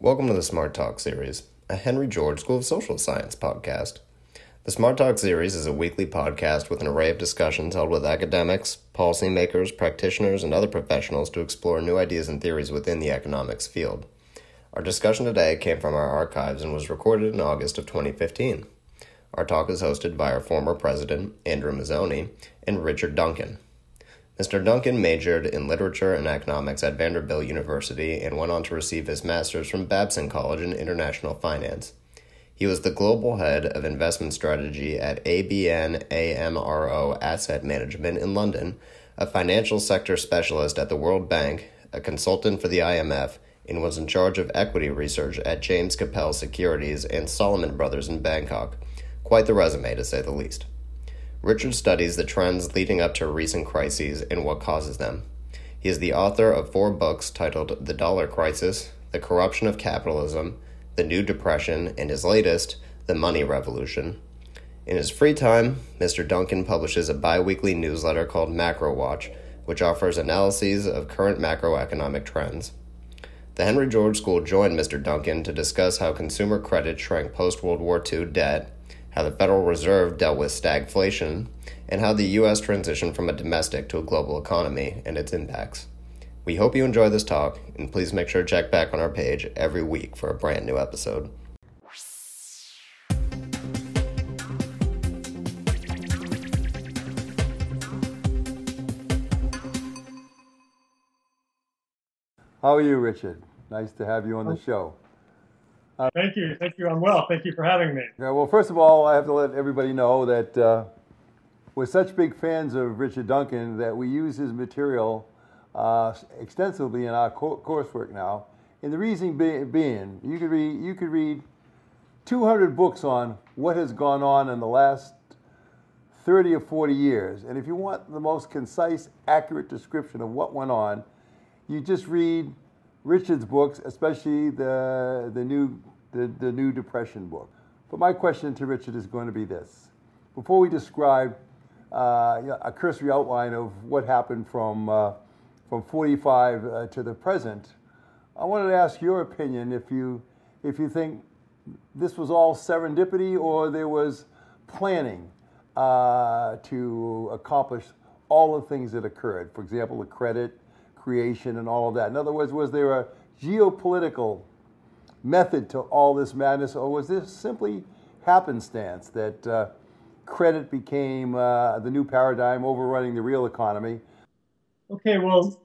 Welcome to the Smart Talk series, a Henry George School of Social Science podcast. The Smart Talk series is a weekly podcast with an array of discussions held with academics, policymakers, practitioners, and other professionals to explore new ideas and theories within the economics field. Our discussion today came from our archives and was recorded in August of 2015. Our talk is hosted by our former president, Andrew Mazzoni, and Richard Duncan. Mr. Duncan majored in literature and economics at Vanderbilt University and went on to receive his master's from Babson College in international finance. He was the global head of investment strategy at ABN AMRO Asset Management in London, a financial sector specialist at the World Bank, a consultant for the IMF, and was in charge of equity research at James Capel Securities and Salomon Brothers in Bangkok. Quite the resume, to say the least. Richard studies the trends leading up to recent crises and what causes them. He is the author of four books titled The Dollar Crisis, The Corruption of Capitalism, The New Depression, and his latest, The Money Revolution. In his free time, Mr. Duncan publishes a bi weekly newsletter called Macro Watch, which offers analyses of current macroeconomic trends. The Henry George School joined Mr. Duncan to discuss how consumer credit shrank post World War II debt how the Federal Reserve dealt with stagflation, and how the U.S. transitioned from a domestic to a global economy and its impacts. We hope you enjoy this talk, and please make sure to check back on our page every week for a brand new episode. How are you, Richard? Nice to have you on the oh. show. Uh, thank you. Thank you. I'm well. Thank you for having me. Yeah, well, first of all, I have to let everybody know that uh, we're such big fans of Richard Duncan that we use his material uh, extensively in our co- coursework now. And the reason be- being, you could read you could read 200 books on what has gone on in the last 30 or 40 years, and if you want the most concise, accurate description of what went on, you just read Richard's books, especially the, the, new, the, the new Depression book. But my question to Richard is going to be this. Before we describe uh, a cursory outline of what happened from, uh, from 45 uh, to the present, I wanted to ask your opinion if you, if you think this was all serendipity or there was planning uh, to accomplish all the things that occurred. For example, the credit creation and all of that. In other words, was there a geopolitical method to all this madness, or was this simply happenstance that uh, credit became uh, the new paradigm overrunning the real economy? Okay, well,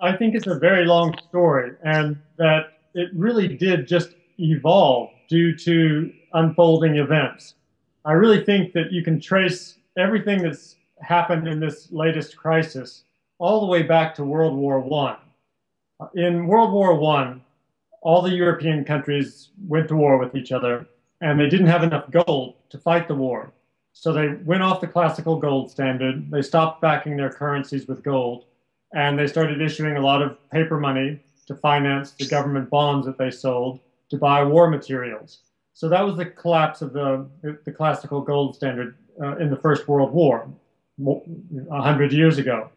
I think it's a very long story, and that it really did just evolve due to unfolding events. I really think that you can trace everything that's happened in this latest crisis all the way back to World War One. In World War One, all the European countries went to war with each other, and they didn't have enough gold to fight the war. So they went off the classical gold standard. They stopped backing their currencies with gold, and they started issuing a lot of paper money to finance the government bonds that they sold to buy war materials. So that was the collapse of the, the classical gold standard uh, in the First World War, a hundred years ago.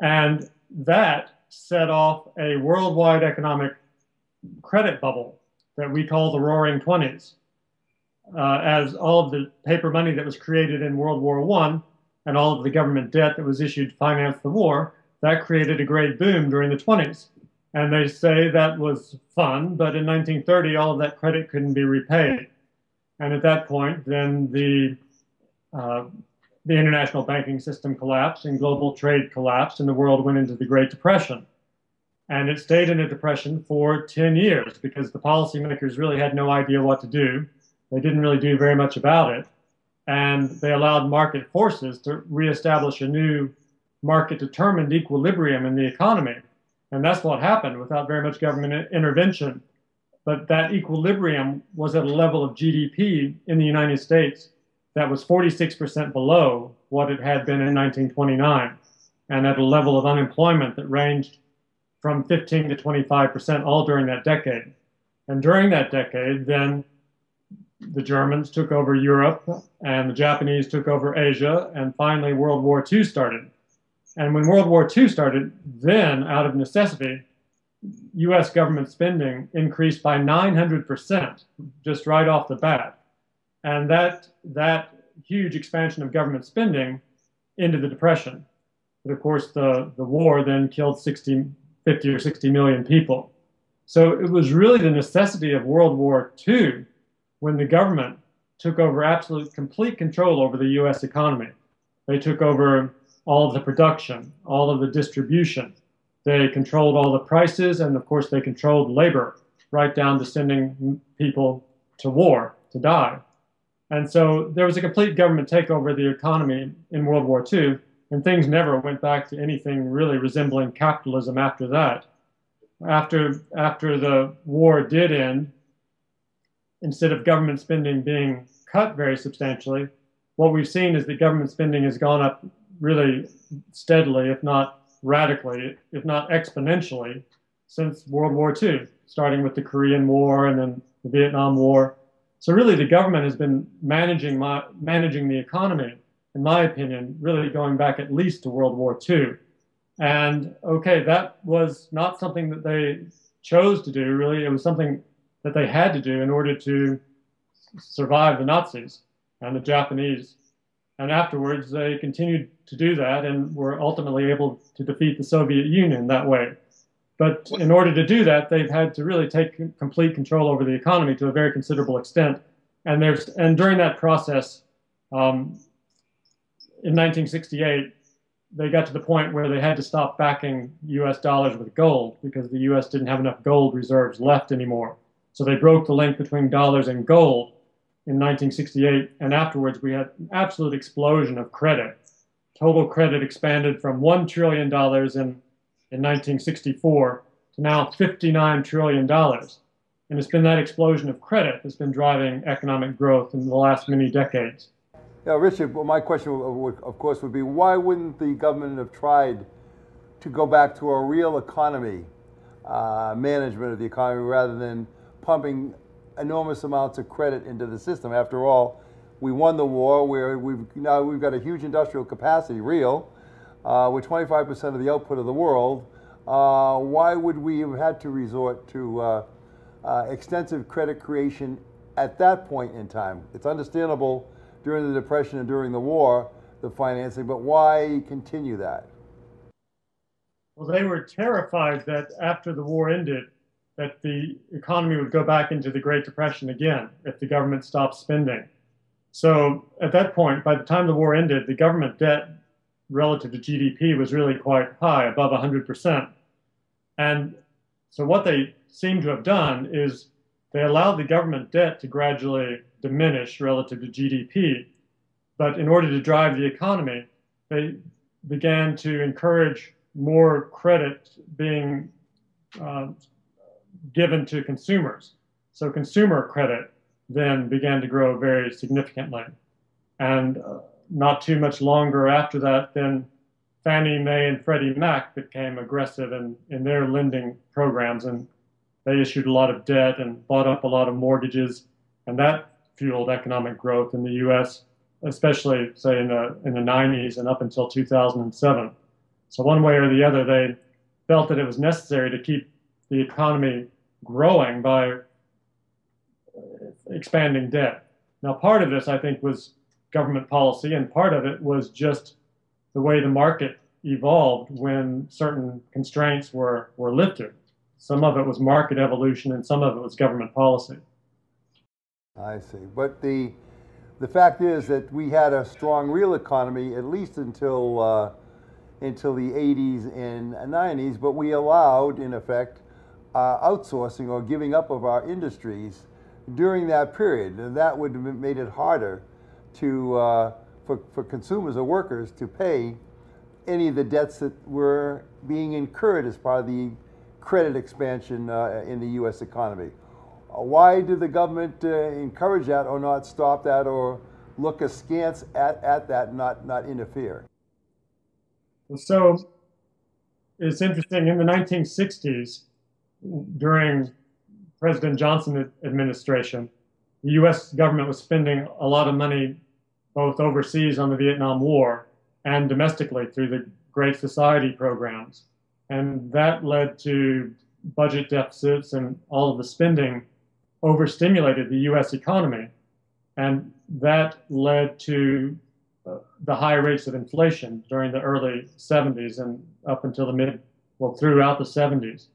And that set off a worldwide economic credit bubble that we call the Roaring Twenties. Uh, as all of the paper money that was created in World War I and all of the government debt that was issued to finance the war, that created a great boom during the 20s. And they say that was fun, but in 1930, all of that credit couldn't be repaid. And at that point, then the uh, the international banking system collapsed and global trade collapsed and the world went into the Great Depression. And it stayed in a depression for 10 years because the policymakers really had no idea what to do. They didn't really do very much about it. And they allowed market forces to reestablish a new market determined equilibrium in the economy. And that's what happened without very much government intervention. But that equilibrium was at a level of GDP in the United States that was 46% below what it had been in 1929 and at a level of unemployment that ranged from 15 to 25% all during that decade. And during that decade, then the Germans took over Europe and the Japanese took over Asia, and finally World War II started. And when World War II started, then out of necessity, U.S. government spending increased by 900% just right off the bat. And that, that huge expansion of government spending into the Depression. But of course, the, the war then killed 60, 50 or 60 million people. So it was really the necessity of World War II when the government took over absolute complete control over the US economy. They took over all of the production, all of the distribution. They controlled all the prices, and of course, they controlled labor, right down to sending people to war to die. And so there was a complete government takeover of the economy in World War II, and things never went back to anything really resembling capitalism after that. After, after the war did end, instead of government spending being cut very substantially, what we've seen is that government spending has gone up really steadily, if not radically, if not exponentially, since World War II, starting with the Korean War and then the Vietnam War. So really, the government has been managing my, managing the economy, in my opinion, really going back at least to World War II. And okay, that was not something that they chose to do. Really, it was something that they had to do in order to survive the Nazis and the Japanese. And afterwards, they continued to do that and were ultimately able to defeat the Soviet Union that way. But in order to do that, they've had to really take complete control over the economy to a very considerable extent. And there's and during that process, um, in 1968, they got to the point where they had to stop backing U.S. dollars with gold because the U.S. didn't have enough gold reserves left anymore. So they broke the link between dollars and gold in 1968, and afterwards we had an absolute explosion of credit. Total credit expanded from $1 trillion in, in 1964 to now $59 trillion. And it's been that explosion of credit that's been driving economic growth in the last many decades. Yeah, Richard, well, my question, of course, would be why wouldn't the government have tried to go back to a real economy, uh, management of the economy, rather than pumping enormous amounts of credit into the system. After all, we won the war. Where we've now we've got a huge industrial capacity, real, uh, with 25% of the output of the world. Uh, why would we have had to resort to uh, uh, extensive credit creation at that point in time? It's understandable during the depression and during the war, the financing, but why continue that? Well, they were terrified that after the war ended, that the economy would go back into the Great Depression again if the government stopped spending. So at that point, by the time the war ended, the government debt relative to GDP was really quite high, above 100%. And so what they seem to have done is they allowed the government debt to gradually diminish relative to GDP. But in order to drive the economy, they began to encourage more credit being uh, given to consumers. So consumer credit then began to grow very significantly. And uh, not too much longer after that, then Fannie Mae and Freddie Mac became aggressive in, in their lending programs and they issued a lot of debt and bought up a lot of mortgages. And that fueled economic growth in the US, especially, say, in the, in the 90s and up until 2007. So, one way or the other, they felt that it was necessary to keep the economy growing by expanding debt. Now, part of this, I think, was government policy, and part of it was just the way the market evolved when certain constraints were, were lifted. Some of it was market evolution, and some of it was government policy. I see. But the, the fact is that we had a strong real economy at least until, uh, until the 80s and 90s, but we allowed, in effect, uh, outsourcing or giving up of our industries during that period. And that would have made it harder to, uh, for, for consumers or workers to pay any of the debts that were being incurred as part of the credit expansion uh, in the U.S. economy. Uh, why did the government uh, encourage that or not stop that or look askance at, at that not, not interfere? So it's interesting. In the 1960s, during President Johnson administration, the U.S. government was spending a lot of money both overseas on the Vietnam War and domestically through the Great Society programs. And that led to budget deficits and all of the spending overstimulated the U.S. economy, and that led to uh, the high rates of inflation during the early 70s and up until the mid, well, throughout the 70s.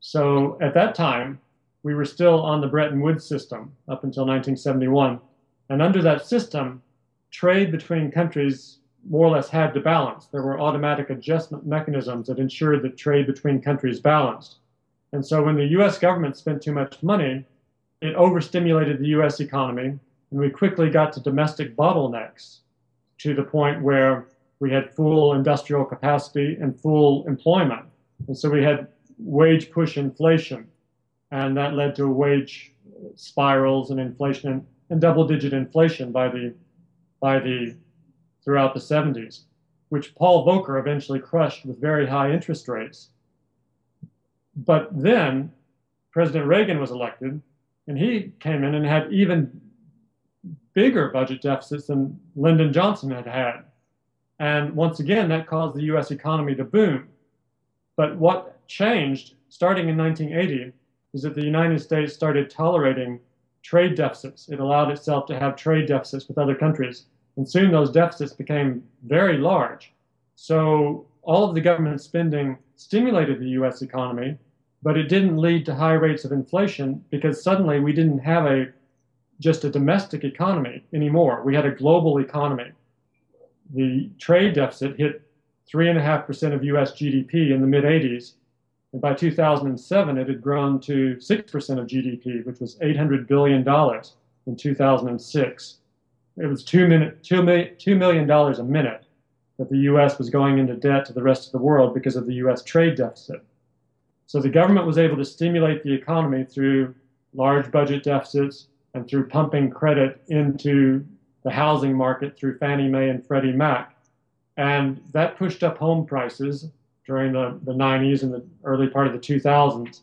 So at that time, we were still on the Bretton Woods system up until 1971. And under that system, trade between countries more or less had to balance. There were automatic adjustment mechanisms that ensured that trade between countries balanced. And so when the US government spent too much money, it overstimulated the US economy, and we quickly got to domestic bottlenecks to the point where we had full industrial capacity and full employment. And so we had wage push inflation, and that led to wage spirals and inflation and double digit inflation by the by the throughout the 70s, which Paul Volcker eventually crushed with very high interest rates. But then President Reagan was elected, and he came in and had even bigger budget deficits than Lyndon Johnson had had. And once again, that caused the US economy to boom. But what changed starting in 1980 is that the United States started tolerating trade deficits. It allowed itself to have trade deficits with other countries. And soon those deficits became very large. So all of the government spending stimulated the US economy, but it didn't lead to high rates of inflation because suddenly we didn't have a just a domestic economy anymore. We had a global economy. The trade deficit hit 3.5% of US GDP in the mid 80s. And by 2007, it had grown to 6% of GDP, which was $800 billion in 2006. It was $2, minute, $2, million, $2 million a minute that the US was going into debt to the rest of the world because of the US trade deficit. So the government was able to stimulate the economy through large budget deficits and through pumping credit into the housing market through Fannie Mae and Freddie Mac. And that pushed up home prices during the, the 90s and the early part of the 2000s.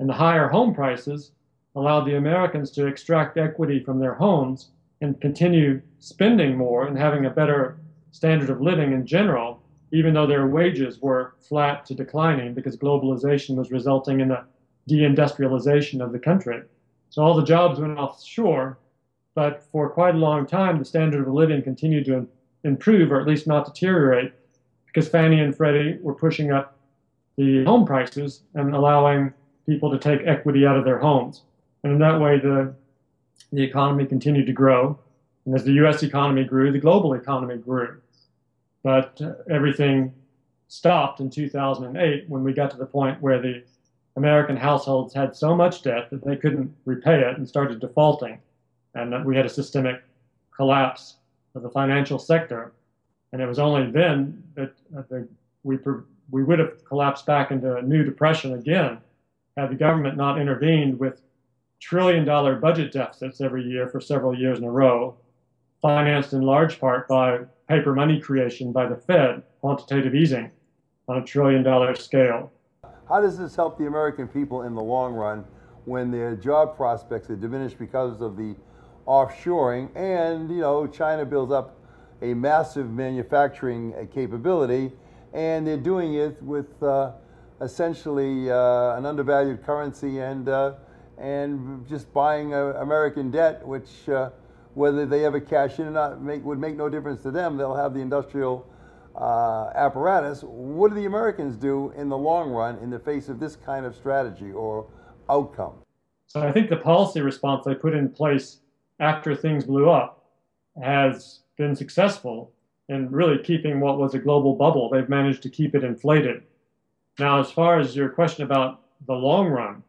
And the higher home prices allowed the Americans to extract equity from their homes and continue spending more and having a better standard of living in general, even though their wages were flat to declining because globalization was resulting in the deindustrialization of the country. So all the jobs went offshore, but for quite a long time, the standard of living continued to improve, or at least not deteriorate, because Fannie and Freddie were pushing up the home prices and allowing people to take equity out of their homes. And in that way, the, the economy continued to grow. And as the US economy grew, the global economy grew. But uh, everything stopped in 2008 when we got to the point where the American households had so much debt that they couldn't repay it and started defaulting. And we had a systemic collapse of the financial sector. And it was only then that the, we, we would have collapsed back into a new depression again had the government not intervened with trillion dollar budget deficits every year for several years in a row, financed in large part by paper money creation by the Fed, quantitative easing on a trillion dollar scale. How does this help the American people in the long run when their job prospects are diminished because of the offshoring and, you know, China builds up a massive manufacturing capability and they're doing it with uh, essentially uh, an undervalued currency and, uh, and just buying American debt, which uh, whether they ever cash in or not make, would make no difference to them. They'll have the industrial uh, apparatus. What do the Americans do in the long run in the face of this kind of strategy or outcome? So I think the policy response they put in place after things blew up has been successful in really keeping what was a global bubble. They've managed to keep it inflated. Now, as far as your question about the long run,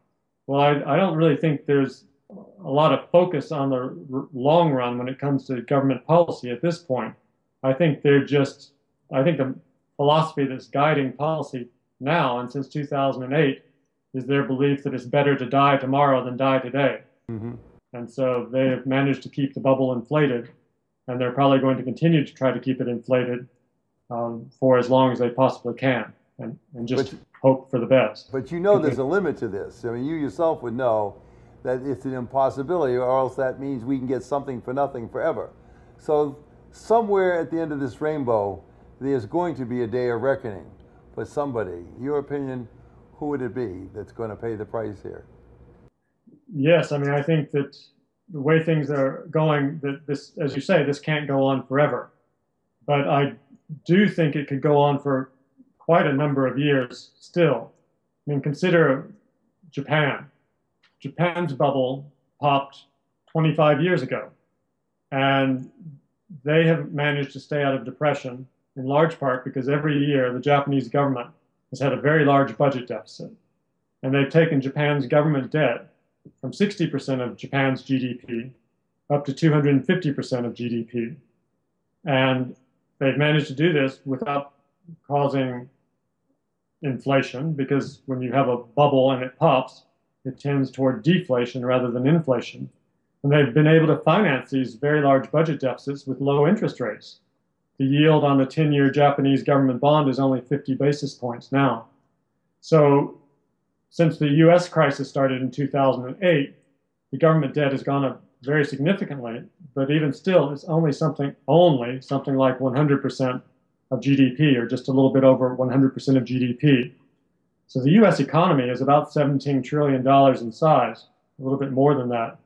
well, I, I don't really think there's a lot of focus on the r- long run when it comes to government policy at this point. I think they're just I think the philosophy that's guiding policy now and since 2008 is their belief that it's better to die tomorrow than die today. Mm-hmm. And so they have managed to keep the bubble inflated, and they're probably going to continue to try to keep it inflated um, for as long as they possibly can, and, and just but, hope for the best. But you know there's a limit to this. I mean, you yourself would know that it's an impossibility, or else that means we can get something for nothing forever. So somewhere at the end of this rainbow, there's going to be a day of reckoning for somebody. Your opinion, who would it be that's going to pay the price here? Yes, I mean, I think that the way things are going, that this, as you say, this can't go on forever. But I do think it could go on for quite a number of years still. I mean, consider Japan. Japan's bubble popped 25 years ago, and they have managed to stay out of depression in large part because every year the Japanese government has had a very large budget deficit. And they've taken Japan's government debt from 60% of Japan's GDP up to 250% of GDP. And they've managed to do this without causing inflation because when you have a bubble and it pops, it tends toward deflation rather than inflation. And they've been able to finance these very large budget deficits with low interest rates. The yield on the 10 year Japanese government bond is only 50 basis points now. So, since the US crisis started in 2008, the government debt has gone up very significantly, but even still, it's only something, only something like 100% of GDP, or just a little bit over 100% of GDP. So the US economy is about $17 trillion in size, a little bit more than that.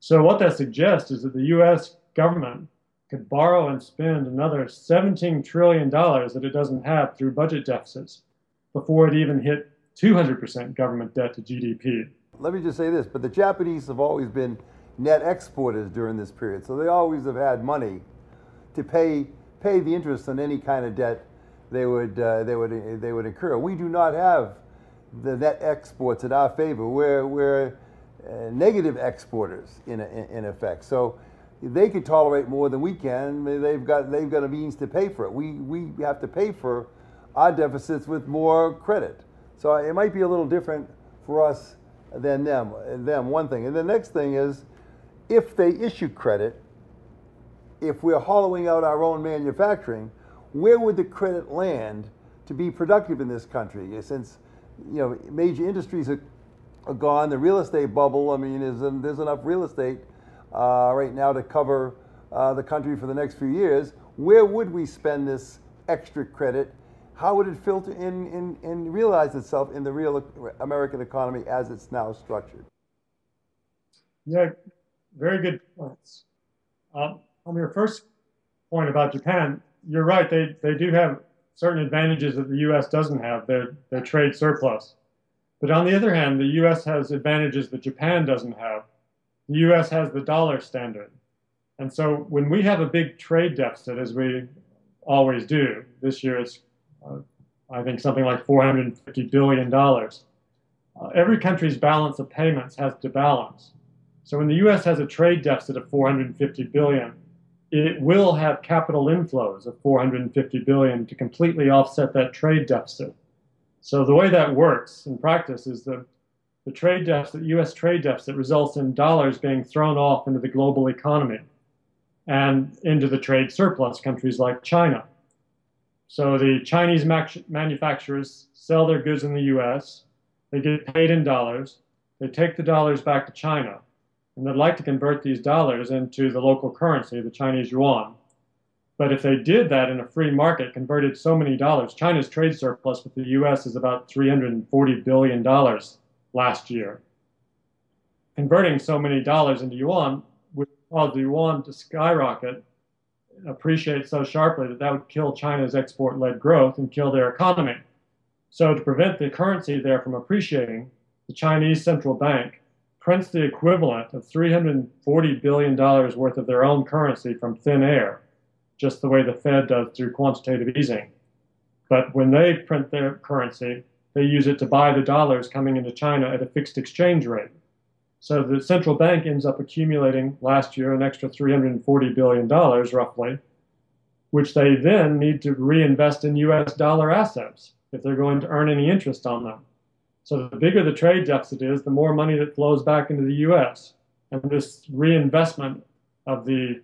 So what that suggests is that the US government could borrow and spend another $17 trillion that it doesn't have through budget deficits before it even hit 200% government debt to GDP. Let me just say this, but the Japanese have always been net exporters during this period, so they always have had money to pay pay the interest on any kind of debt they would uh, they would they would incur. We do not have the net exports in our favor. We're we're uh, negative exporters in, in, effect. So they can tolerate more than we can. They've got they've got a means to pay for it. We we have to pay for our deficits with more credit. So it might be a little different for us than them. Them one thing, and the next thing is, if they issue credit, if we're hollowing out our own manufacturing, where would the credit land to be productive in this country? Since you know major industries are, are gone, the real estate bubble. I mean, is there's enough real estate uh, right now to cover uh, the country for the next few years. Where would we spend this extra credit? How would it filter in, in and realize itself in the real American economy as it's now structured? Yeah, very good points. Um, on your first point about Japan, you're right. They they do have certain advantages that the U.S. doesn't have. Their their trade surplus. But on the other hand, the U.S. has advantages that Japan doesn't have. The U.S. has the dollar standard, and so when we have a big trade deficit, as we always do, this year it's I think something like 450 billion dollars. Uh, every country's balance of payments has to balance. So when the U.S. has a trade deficit of 450 billion, it will have capital inflows of 450 billion to completely offset that trade deficit. So the way that works in practice is the the trade deficit, U.S. trade deficit, results in dollars being thrown off into the global economy and into the trade surplus countries like China. So the Chinese manufacturers sell their goods in the U.S. They get paid in dollars. They take the dollars back to China and they'd like to convert these dollars into the local currency, the Chinese yuan. But if they did that in a free market, converted so many dollars, China's trade surplus with the US is about $340 billion last year. Converting so many dollars into yuan would cause the yuan to skyrocket, appreciate so sharply that that would kill China's export led growth and kill their economy. So, to prevent the currency there from appreciating, the Chinese central bank prints the equivalent of $340 billion worth of their own currency from thin air, just the way the Fed does through quantitative easing. But when they print their currency, they use it to buy the dollars coming into China at a fixed exchange rate. So the central bank ends up accumulating last year an extra $340 billion roughly, which they then need to reinvest in US dollar assets if they're going to earn any interest on them. So the bigger the trade deficit is, the more money that flows back into the U.S. And this reinvestment of the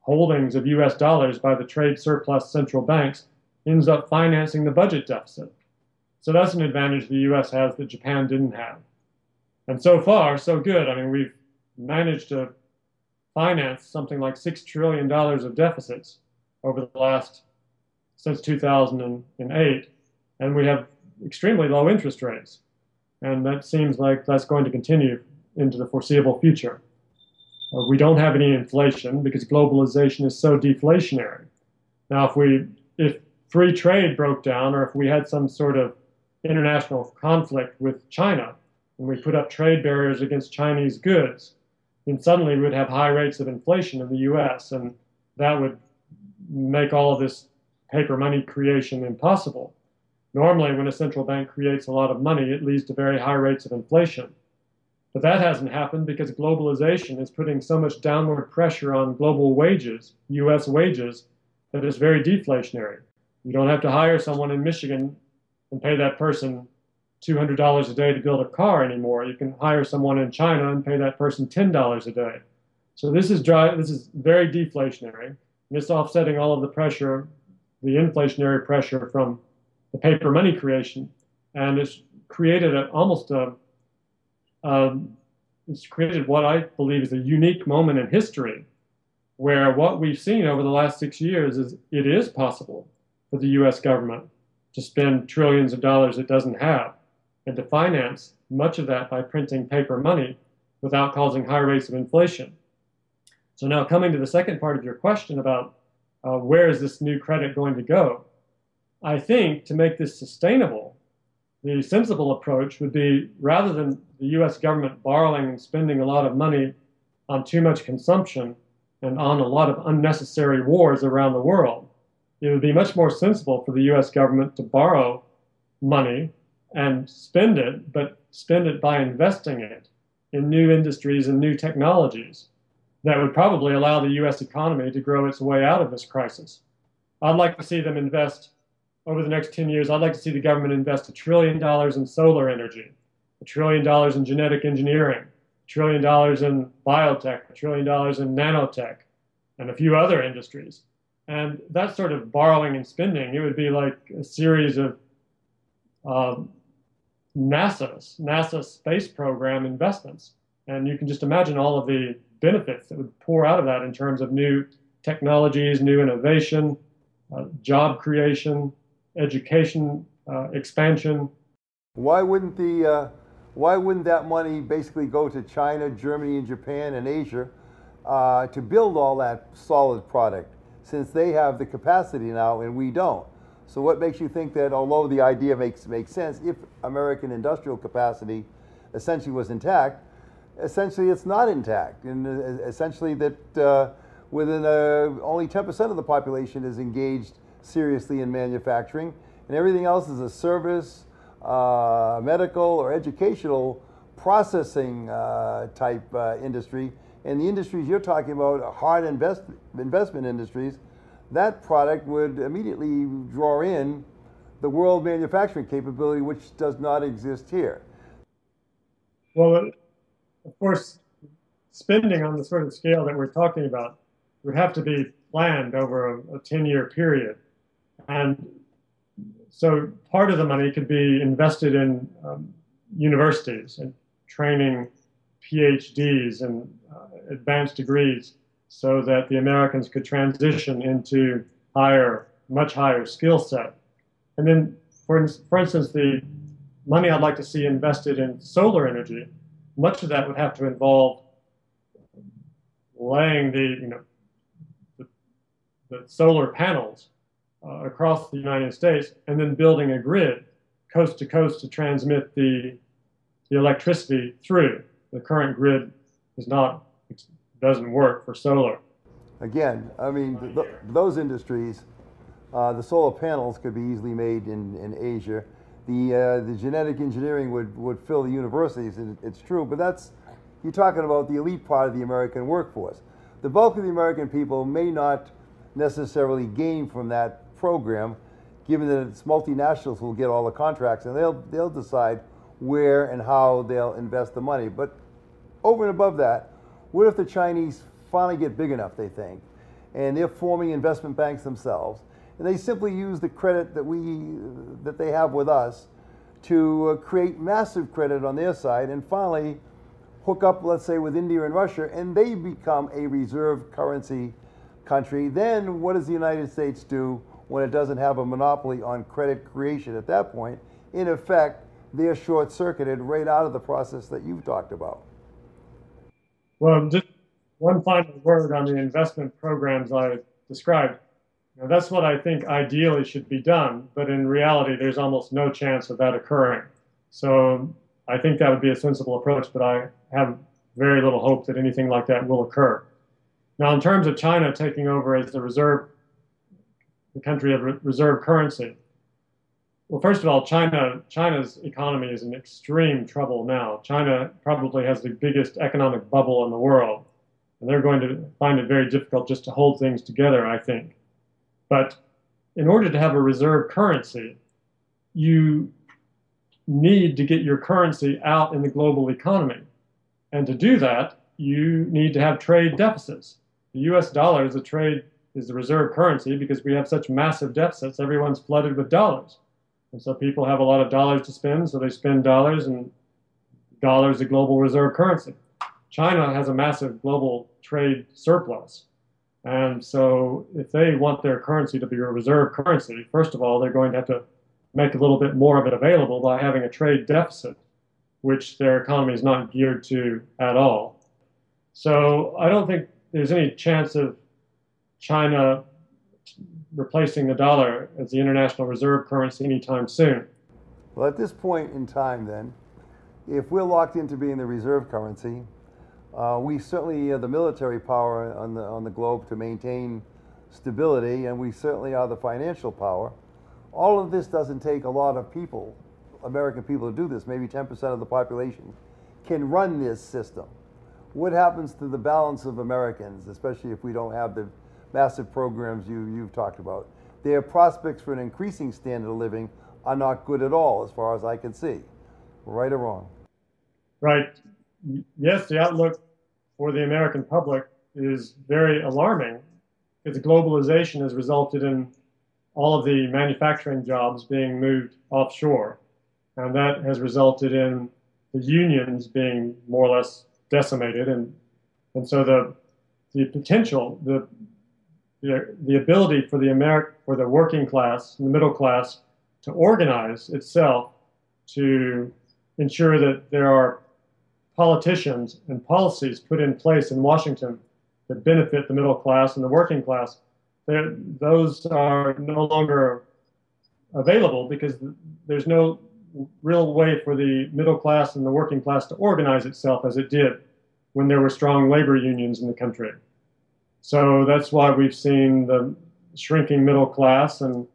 holdings of U.S. dollars by the trade surplus central banks ends up financing the budget deficit. So that's an advantage the U.S. has that Japan didn't have. And so far, so good. I mean, we've managed to finance something like $6 trillion of deficits over the last, since 2008. And we have extremely low interest rates. And that seems like that's going to continue into the foreseeable future. Uh, we don't have any inflation because globalization is so deflationary. Now, if we if free trade broke down, or if we had some sort of international conflict with China, and we put up trade barriers against Chinese goods, then suddenly we would have high rates of inflation in the U.S., and that would make all of this paper money creation impossible. Normally, when a central bank creates a lot of money, it leads to very high rates of inflation. But that hasn't happened because globalization is putting so much downward pressure on global wages, US wages, that it's very deflationary. You don't have to hire someone in Michigan and pay that person $200 a day to build a car anymore. You can hire someone in China and pay that person $10 a day. So this is dry, this is very deflationary. It's offsetting all of the pressure, the inflationary pressure from the paper money creation. And it's created a, almost a um, it's created what I believe is a unique moment in history where what we've seen over the last six years is it is possible for the US government to spend trillions of dollars it doesn't have and to finance much of that by printing paper money without causing high rates of inflation. So now coming to the second part of your question about uh, where is this new credit going to go? I think to make this sustainable, the sensible approach would be rather than the US government borrowing and spending a lot of money on too much consumption and on a lot of unnecessary wars around the world, it would be much more sensible for the US government to borrow money and spend it, but spend it by investing it in new industries and new technologies that would probably allow the US economy to grow its way out of this crisis. I'd like to see them invest over the next 10 years, I'd like to see the government invest a trillion dollars in solar energy, a trillion dollars in genetic engineering, a trillion dollars in biotech, a trillion dollars in nanotech, and a few other industries. And that sort of borrowing and spending, it would be like a series of um, NASA's, NASA space program investments. And you can just imagine all of the benefits that would pour out of that in terms of new technologies, new innovation, uh, job creation, education uh, expansion. Why wouldn't the uh, why wouldn't that money basically go to China, Germany, and Japan and Asia uh, to build all that solid product, since they have the capacity now and we don't? So what makes you think that although the idea makes makes sense, if American industrial capacity essentially was intact, essentially it's not intact, and uh, essentially that uh, within uh, only 10% of the population is engaged seriously in manufacturing, and everything else is a service, uh, medical, or educational processing uh, type uh, industry. And the industries you're talking about, are hard invest, investment industries, that product would immediately draw in the world manufacturing capability, which does not exist here. Well, of course, spending on the sort of scale that we're talking about would have to be planned over a, a 10 year period. And so part of the money could be invested in um, universities and training PhDs and uh, advanced degrees so that the Americans could transition into higher, much higher skill set. And then, for, for instance, the money I'd like to see invested in solar energy, much of that would have to involve laying the, you know, the, the solar panels uh, across the United States and then building a grid coast to coast to transmit the, the electricity through. The current grid is not, doesn't work for solar. Again, I mean, th those industries, uh, the solar panels could be easily made in, in Asia. The, uh, the genetic engineering would, would fill the universities, it's true, but that's, you're talking about the elite part of the American workforce. The bulk of the American people may not necessarily gain from that program, given that it's multinationals who will get all the contracts, and they'll they'll decide where and how they'll invest the money. But over and above that, what if the Chinese finally get big enough? They think, and they're forming investment banks themselves, and they simply use the credit that we that they have with us to uh, create massive credit on their side, and finally hook up, let's say, with India and Russia, and they become a reserve currency country. Then what does the United States do? when it doesn't have a monopoly on credit creation at that point. In effect, they're short circuited right out of the process that you've talked about. Well, just one final word on the investment programs I described. Now, that's what I think ideally should be done, but in reality, there's almost no chance of that occurring. So I think that would be a sensible approach, but I have very little hope that anything like that will occur. Now, in terms of China taking over as the reserve, the country of re- reserve currency, well, first of all, China China's economy is in extreme trouble now. China probably has the biggest economic bubble in the world, and they're going to find it very difficult just to hold things together. I think, but in order to have a reserve currency, you need to get your currency out in the global economy, and to do that, you need to have trade deficits. The U.S. dollar is a trade is the reserve currency because we have such massive deficits. Everyone's flooded with dollars. And so people have a lot of dollars to spend, so they spend dollars, and dollars is a global reserve currency. China has a massive global trade surplus. And so if they want their currency to be a reserve currency, first of all, they're going to have to make a little bit more of it available by having a trade deficit, which their economy is not geared to at all. So I don't think there's any chance of China replacing the dollar as the international reserve currency anytime soon. Well, at this point in time, then, if we're locked into being the reserve currency, uh, we certainly are the military power on the on the globe to maintain stability, and we certainly are the financial power. All of this doesn't take a lot of people, American people, to do this. Maybe 10% of the population can run this system. What happens to the balance of Americans, especially if we don't have the massive programs you, you've talked about. Their prospects for an increasing standard of living are not good at all, as far as I can see. Right or wrong? Right. Yes, the outlook for the American public is very alarming because globalization has resulted in all of the manufacturing jobs being moved offshore. And that has resulted in the unions being more or less decimated. And, and so the, the potential, the the, the ability for the Ameri- for the working class, and the middle class, to organize itself to ensure that there are politicians and policies put in place in Washington that benefit the middle class and the working class, those are no longer available because there's no real way for the middle class and the working class to organize itself as it did when there were strong labor unions in the country. So that's why we've seen the shrinking middle class and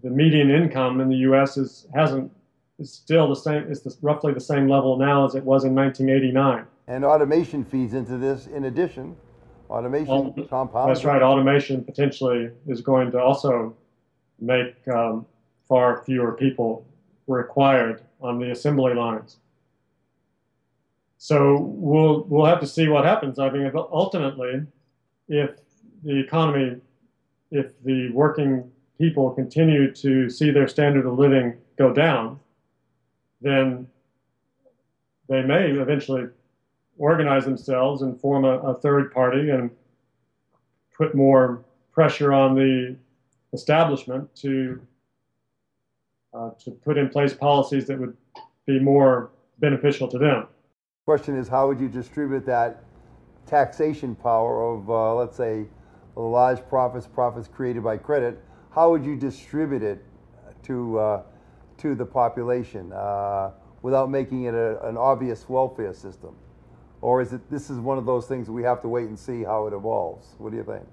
the median income in the U.S. is hasn't is still the same. It's the, roughly the same level now as it was in 1989. And automation feeds into this. In addition, automation compounds. That's right. Automation potentially is going to also make um, far fewer people required on the assembly lines. So we'll we'll have to see what happens. I mean, ultimately, if the economy, if the working people continue to see their standard of living go down, then they may eventually organize themselves and form a, a third party and put more pressure on the establishment to uh, to put in place policies that would be more beneficial to them. Question is, how would you distribute that taxation power of, uh, let's say, large profits, profits created by credit, how would you distribute it to, uh, to the population uh, without making it a, an obvious welfare system? Or is it this is one of those things we have to wait and see how it evolves? What do you think?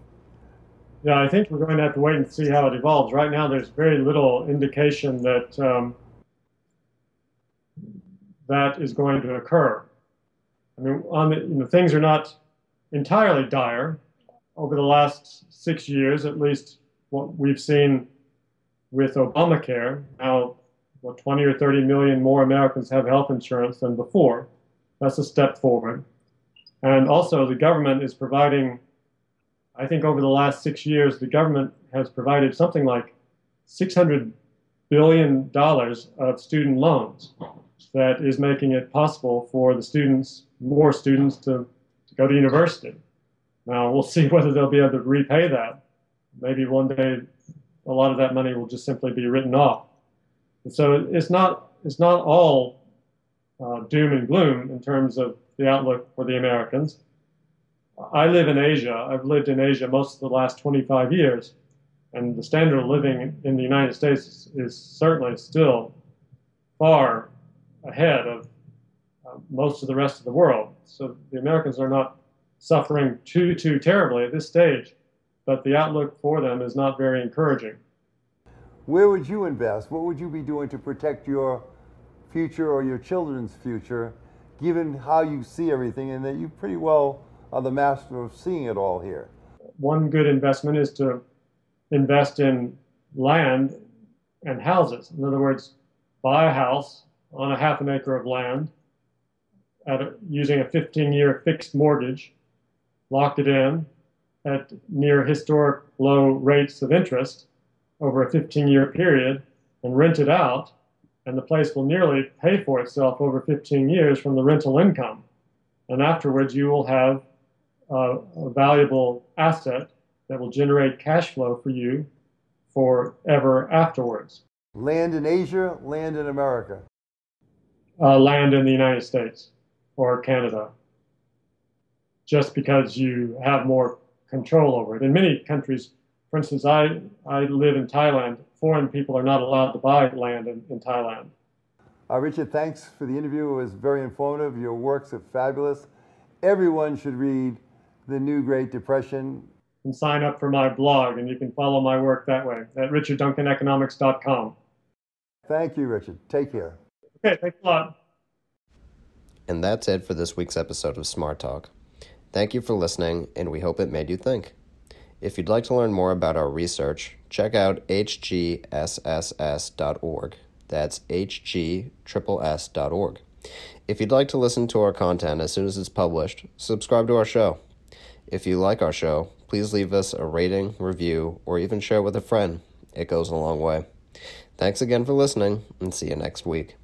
Yeah, I think we're going to have to wait and see how it evolves. Right now, there's very little indication that um, that is going to occur. I mean, on the, you know, things are not entirely dire. Over the last six years, at least what we've seen with Obamacare, now what 20 or 30 million more Americans have health insurance than before. That's a step forward. And also, the government is providing, I think over the last six years, the government has provided something like $600 billion of student loans that is making it possible for the students, more students, to go to university. Now we'll see whether they'll be able to repay that. Maybe one day a lot of that money will just simply be written off. And so it's not it's not all uh, doom and gloom in terms of the outlook for the Americans. I live in Asia. I've lived in Asia most of the last 25 years, and the standard of living in the United States is certainly still far ahead of uh, most of the rest of the world. So the Americans are not suffering too, too terribly at this stage, but the outlook for them is not very encouraging. Where would you invest? What would you be doing to protect your future or your children's future, given how you see everything and that you pretty well are the master of seeing it all here? One good investment is to invest in land and houses. In other words, buy a house on a half an acre of land a, using a 15 year fixed mortgage, lock it in at near historic low rates of interest over a 15 year period, and rent it out, and the place will nearly pay for itself over 15 years from the rental income. And afterwards, you will have uh, a valuable asset that will generate cash flow for you forever afterwards. Land in Asia, land in America. Uh, land in the United States or Canada, just because you have more control over it. In many countries, for instance, I, I live in Thailand. Foreign people are not allowed to buy land in, in Thailand. Uh, Richard, thanks for the interview. It was very informative. Your works are fabulous. Everyone should read The New Great Depression. And sign up for my blog, and you can follow my work that way at richardduncaneconomics.com. Thank you, Richard. Take care. Okay, thanks a lot. And that's it for this week's episode of Smart Talk. Thank you for listening, and we hope it made you think. If you'd like to learn more about our research, check out hgsss.org. That's hgsss.org. If you'd like to listen to our content as soon as it's published, subscribe to our show. If you like our show, please leave us a rating, review, or even share with a friend. It goes a long way. Thanks again for listening, and see you next week.